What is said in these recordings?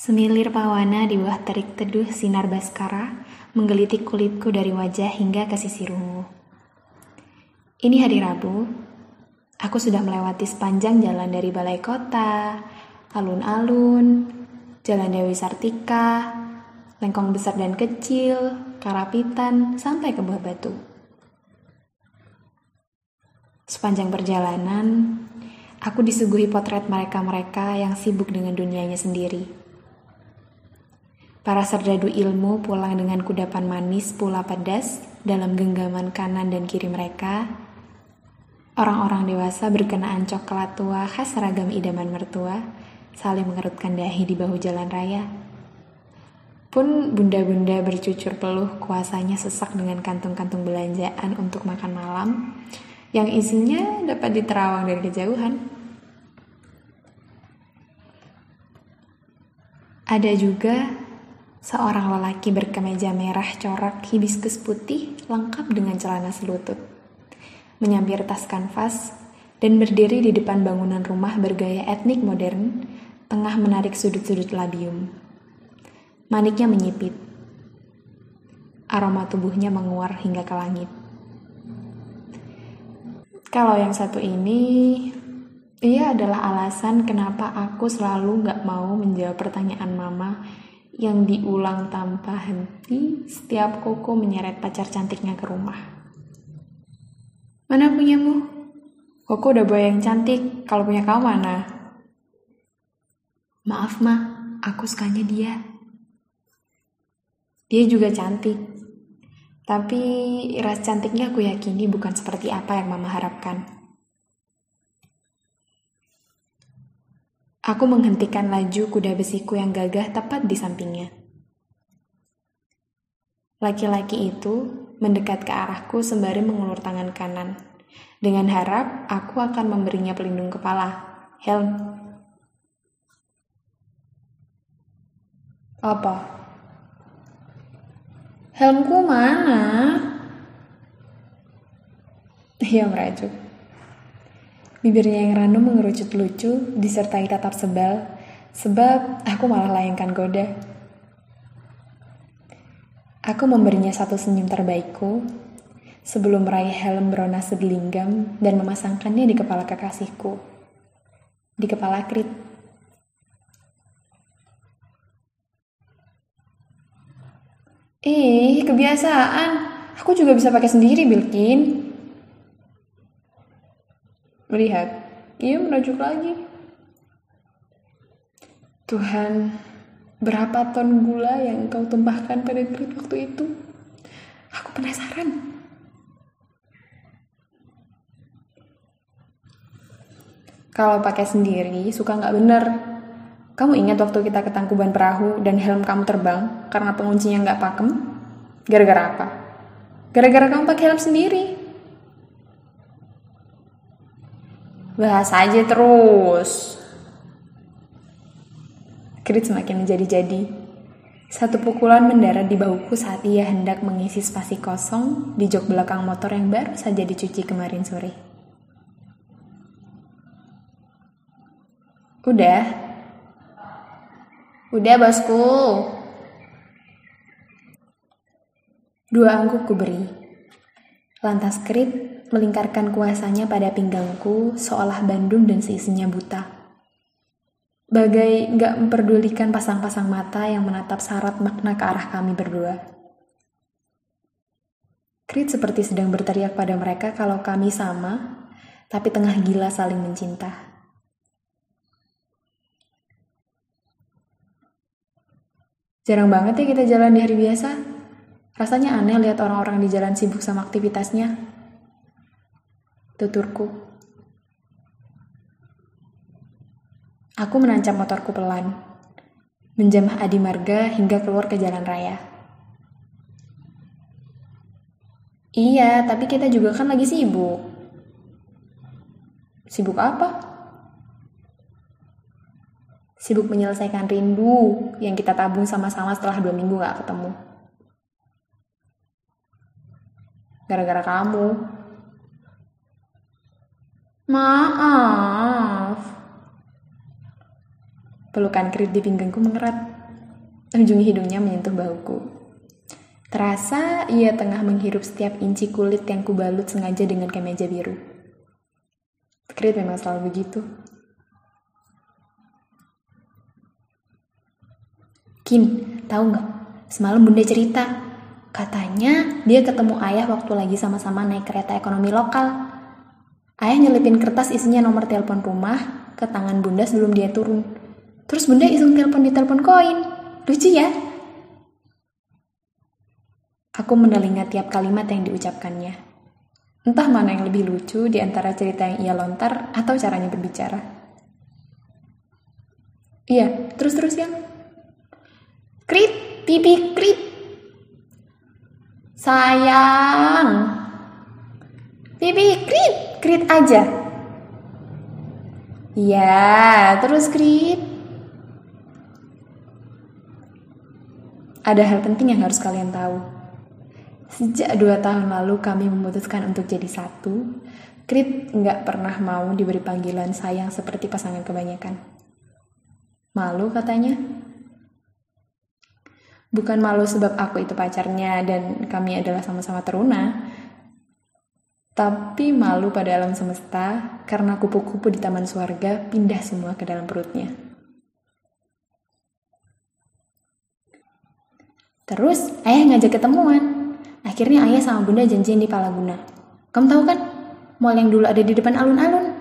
Semilir pawana di bawah terik teduh sinar baskara menggelitik kulitku dari wajah hingga ke sisi rungu. Ini hari Rabu, aku sudah melewati sepanjang jalan dari balai kota, alun-alun, jalan Dewi Sartika, lengkong besar dan kecil, karapitan, sampai ke buah batu. Sepanjang perjalanan, aku disuguhi potret mereka-mereka yang sibuk dengan dunianya sendiri. Para serdadu ilmu pulang dengan kudapan manis pula pedas dalam genggaman kanan dan kiri mereka. Orang-orang dewasa berkenaan coklat tua khas seragam idaman mertua, saling mengerutkan dahi di bahu jalan raya. Pun bunda-bunda bercucur peluh kuasanya sesak dengan kantung-kantung belanjaan untuk makan malam, yang isinya dapat diterawang dari kejauhan. Ada juga Seorang lelaki berkemeja merah corak hibiskus putih lengkap dengan celana selutut. Menyampir tas kanvas dan berdiri di depan bangunan rumah bergaya etnik modern, tengah menarik sudut-sudut labium. Maniknya menyipit. Aroma tubuhnya menguar hingga ke langit. Kalau yang satu ini, ia adalah alasan kenapa aku selalu gak mau menjawab pertanyaan mama yang diulang tanpa henti setiap Koko menyeret pacar cantiknya ke rumah. Mana punyamu? Koko udah bawa yang cantik, kalau punya kau mana? Maaf ma, aku sukanya dia. Dia juga cantik. Tapi ras cantiknya aku yakini bukan seperti apa yang mama harapkan. Aku menghentikan laju kuda besiku yang gagah tepat di sampingnya. Laki-laki itu mendekat ke arahku sembari mengulur tangan kanan, dengan harap aku akan memberinya pelindung kepala. Helm. Apa? Helmku mana? Ia merajuk. Bibirnya yang ranum mengerucut lucu, disertai tatap sebal, sebab aku malah layangkan goda. Aku memberinya satu senyum terbaikku, sebelum meraih helm berona segelinggam dan memasangkannya di kepala kekasihku. Di kepala Krit. Eh, kebiasaan. Aku juga bisa pakai sendiri, Bilkin. Melihat, ia merajuk lagi. Tuhan, berapa ton gula yang engkau tumpahkan pada Grit waktu itu? Aku penasaran. Kalau pakai sendiri, suka nggak bener. Kamu ingat waktu kita ke tangkuban perahu dan helm kamu terbang karena penguncinya nggak pakem? Gara-gara apa? Gara-gara kamu pakai helm sendiri. Bahas aja terus. Krit semakin menjadi-jadi. Satu pukulan mendarat di bahuku saat ia hendak mengisi spasi kosong di jok belakang motor yang baru saja dicuci kemarin sore. Udah. Udah, bosku. Dua angguk ku beri. Lantas Krit melingkarkan kuasanya pada pinggangku seolah Bandung dan seisinya buta. Bagai gak memperdulikan pasang-pasang mata yang menatap syarat makna ke arah kami berdua. Krit seperti sedang berteriak pada mereka kalau kami sama, tapi tengah gila saling mencinta. Jarang banget ya kita jalan di hari biasa. Rasanya aneh lihat orang-orang di jalan sibuk sama aktivitasnya tuturku. Aku menancap motorku pelan, menjamah Adi Marga hingga keluar ke jalan raya. Iya, tapi kita juga kan lagi sibuk. Sibuk apa? Sibuk menyelesaikan rindu yang kita tabung sama-sama setelah dua minggu gak ketemu. Gara-gara kamu. Maaf. Pelukan Krit di pinggangku mengerat. Ujung hidungnya menyentuh bahuku. Terasa ia tengah menghirup setiap inci kulit yang kubalut sengaja dengan kemeja biru. Krit memang selalu begitu. Kin, tahu nggak? Semalam bunda cerita, katanya dia ketemu ayah waktu lagi sama-sama naik kereta ekonomi lokal. Ayah nyelipin kertas isinya nomor telepon rumah ke tangan bunda sebelum dia turun. Terus bunda iseng telepon di telepon koin. Lucu ya? Aku menelinga tiap kalimat yang diucapkannya. Entah mana yang lebih lucu di antara cerita yang ia lontar atau caranya berbicara. Iya, terus-terus ya. Krit, pipi krit. Sayang. Pipi krit, krit aja. Iya, terus krit. Ada hal penting yang harus kalian tahu. Sejak dua tahun lalu kami memutuskan untuk jadi satu, Krit nggak pernah mau diberi panggilan sayang seperti pasangan kebanyakan. Malu katanya. Bukan malu sebab aku itu pacarnya dan kami adalah sama-sama teruna, tapi malu pada alam semesta karena kupu-kupu di taman suarga pindah semua ke dalam perutnya. Terus ayah ngajak ketemuan. Akhirnya ayah sama bunda janjian di Palaguna. Kamu tahu kan? Mall yang dulu ada di depan alun-alun.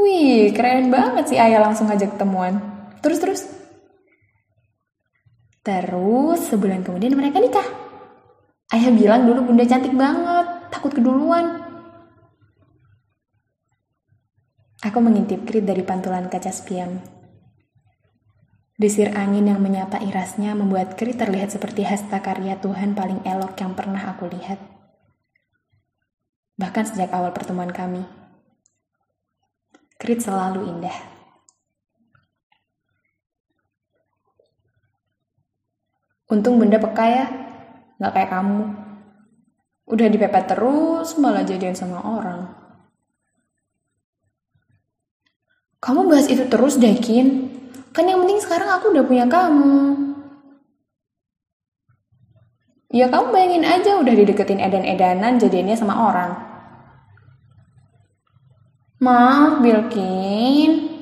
Wih, keren banget sih ayah langsung ngajak ketemuan. Terus-terus. Terus sebulan kemudian mereka nikah. Ayah bilang dulu bunda cantik banget, takut keduluan. Aku mengintip Krit dari pantulan kaca spion. Desir angin yang menyapa irasnya membuat Kri terlihat seperti hasta karya Tuhan paling elok yang pernah aku lihat. Bahkan sejak awal pertemuan kami. Krit selalu indah. Untung benda peka ya, gak kayak kamu. Udah dipepet terus, malah jadian sama orang. Kamu bahas itu terus, Dekin. Kan yang penting sekarang aku udah punya kamu. Ya kamu bayangin aja udah dideketin edan-edanan jadiannya sama orang. Maaf, Bilkin.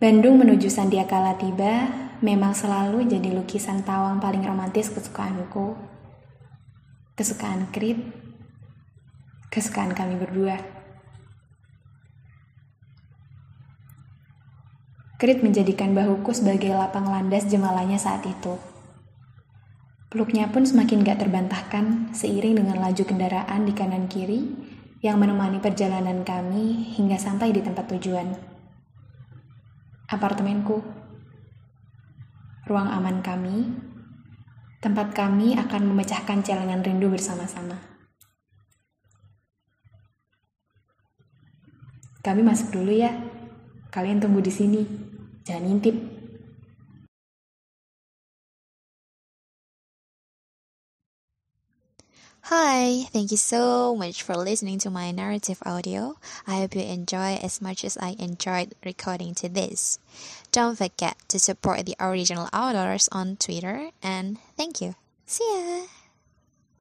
Bandung menuju Sandiakala tiba memang selalu jadi lukisan tawang paling romantis kesukaanku. Kesukaan Krit, kesukaan kami berdua. Krit menjadikan bahuku sebagai lapang landas jemalanya saat itu. Peluknya pun semakin gak terbantahkan seiring dengan laju kendaraan di kanan kiri yang menemani perjalanan kami hingga sampai di tempat tujuan. Apartemenku. Ruang aman kami. Tempat kami akan memecahkan celengan rindu bersama-sama. Kami masuk dulu ya. Kalian tunggu di sini. Jangan intip. Hi, thank you so much for listening to my narrative audio. I hope you enjoy as much as I enjoyed recording to this. Don't forget to support the original authors on Twitter and thank you. See ya!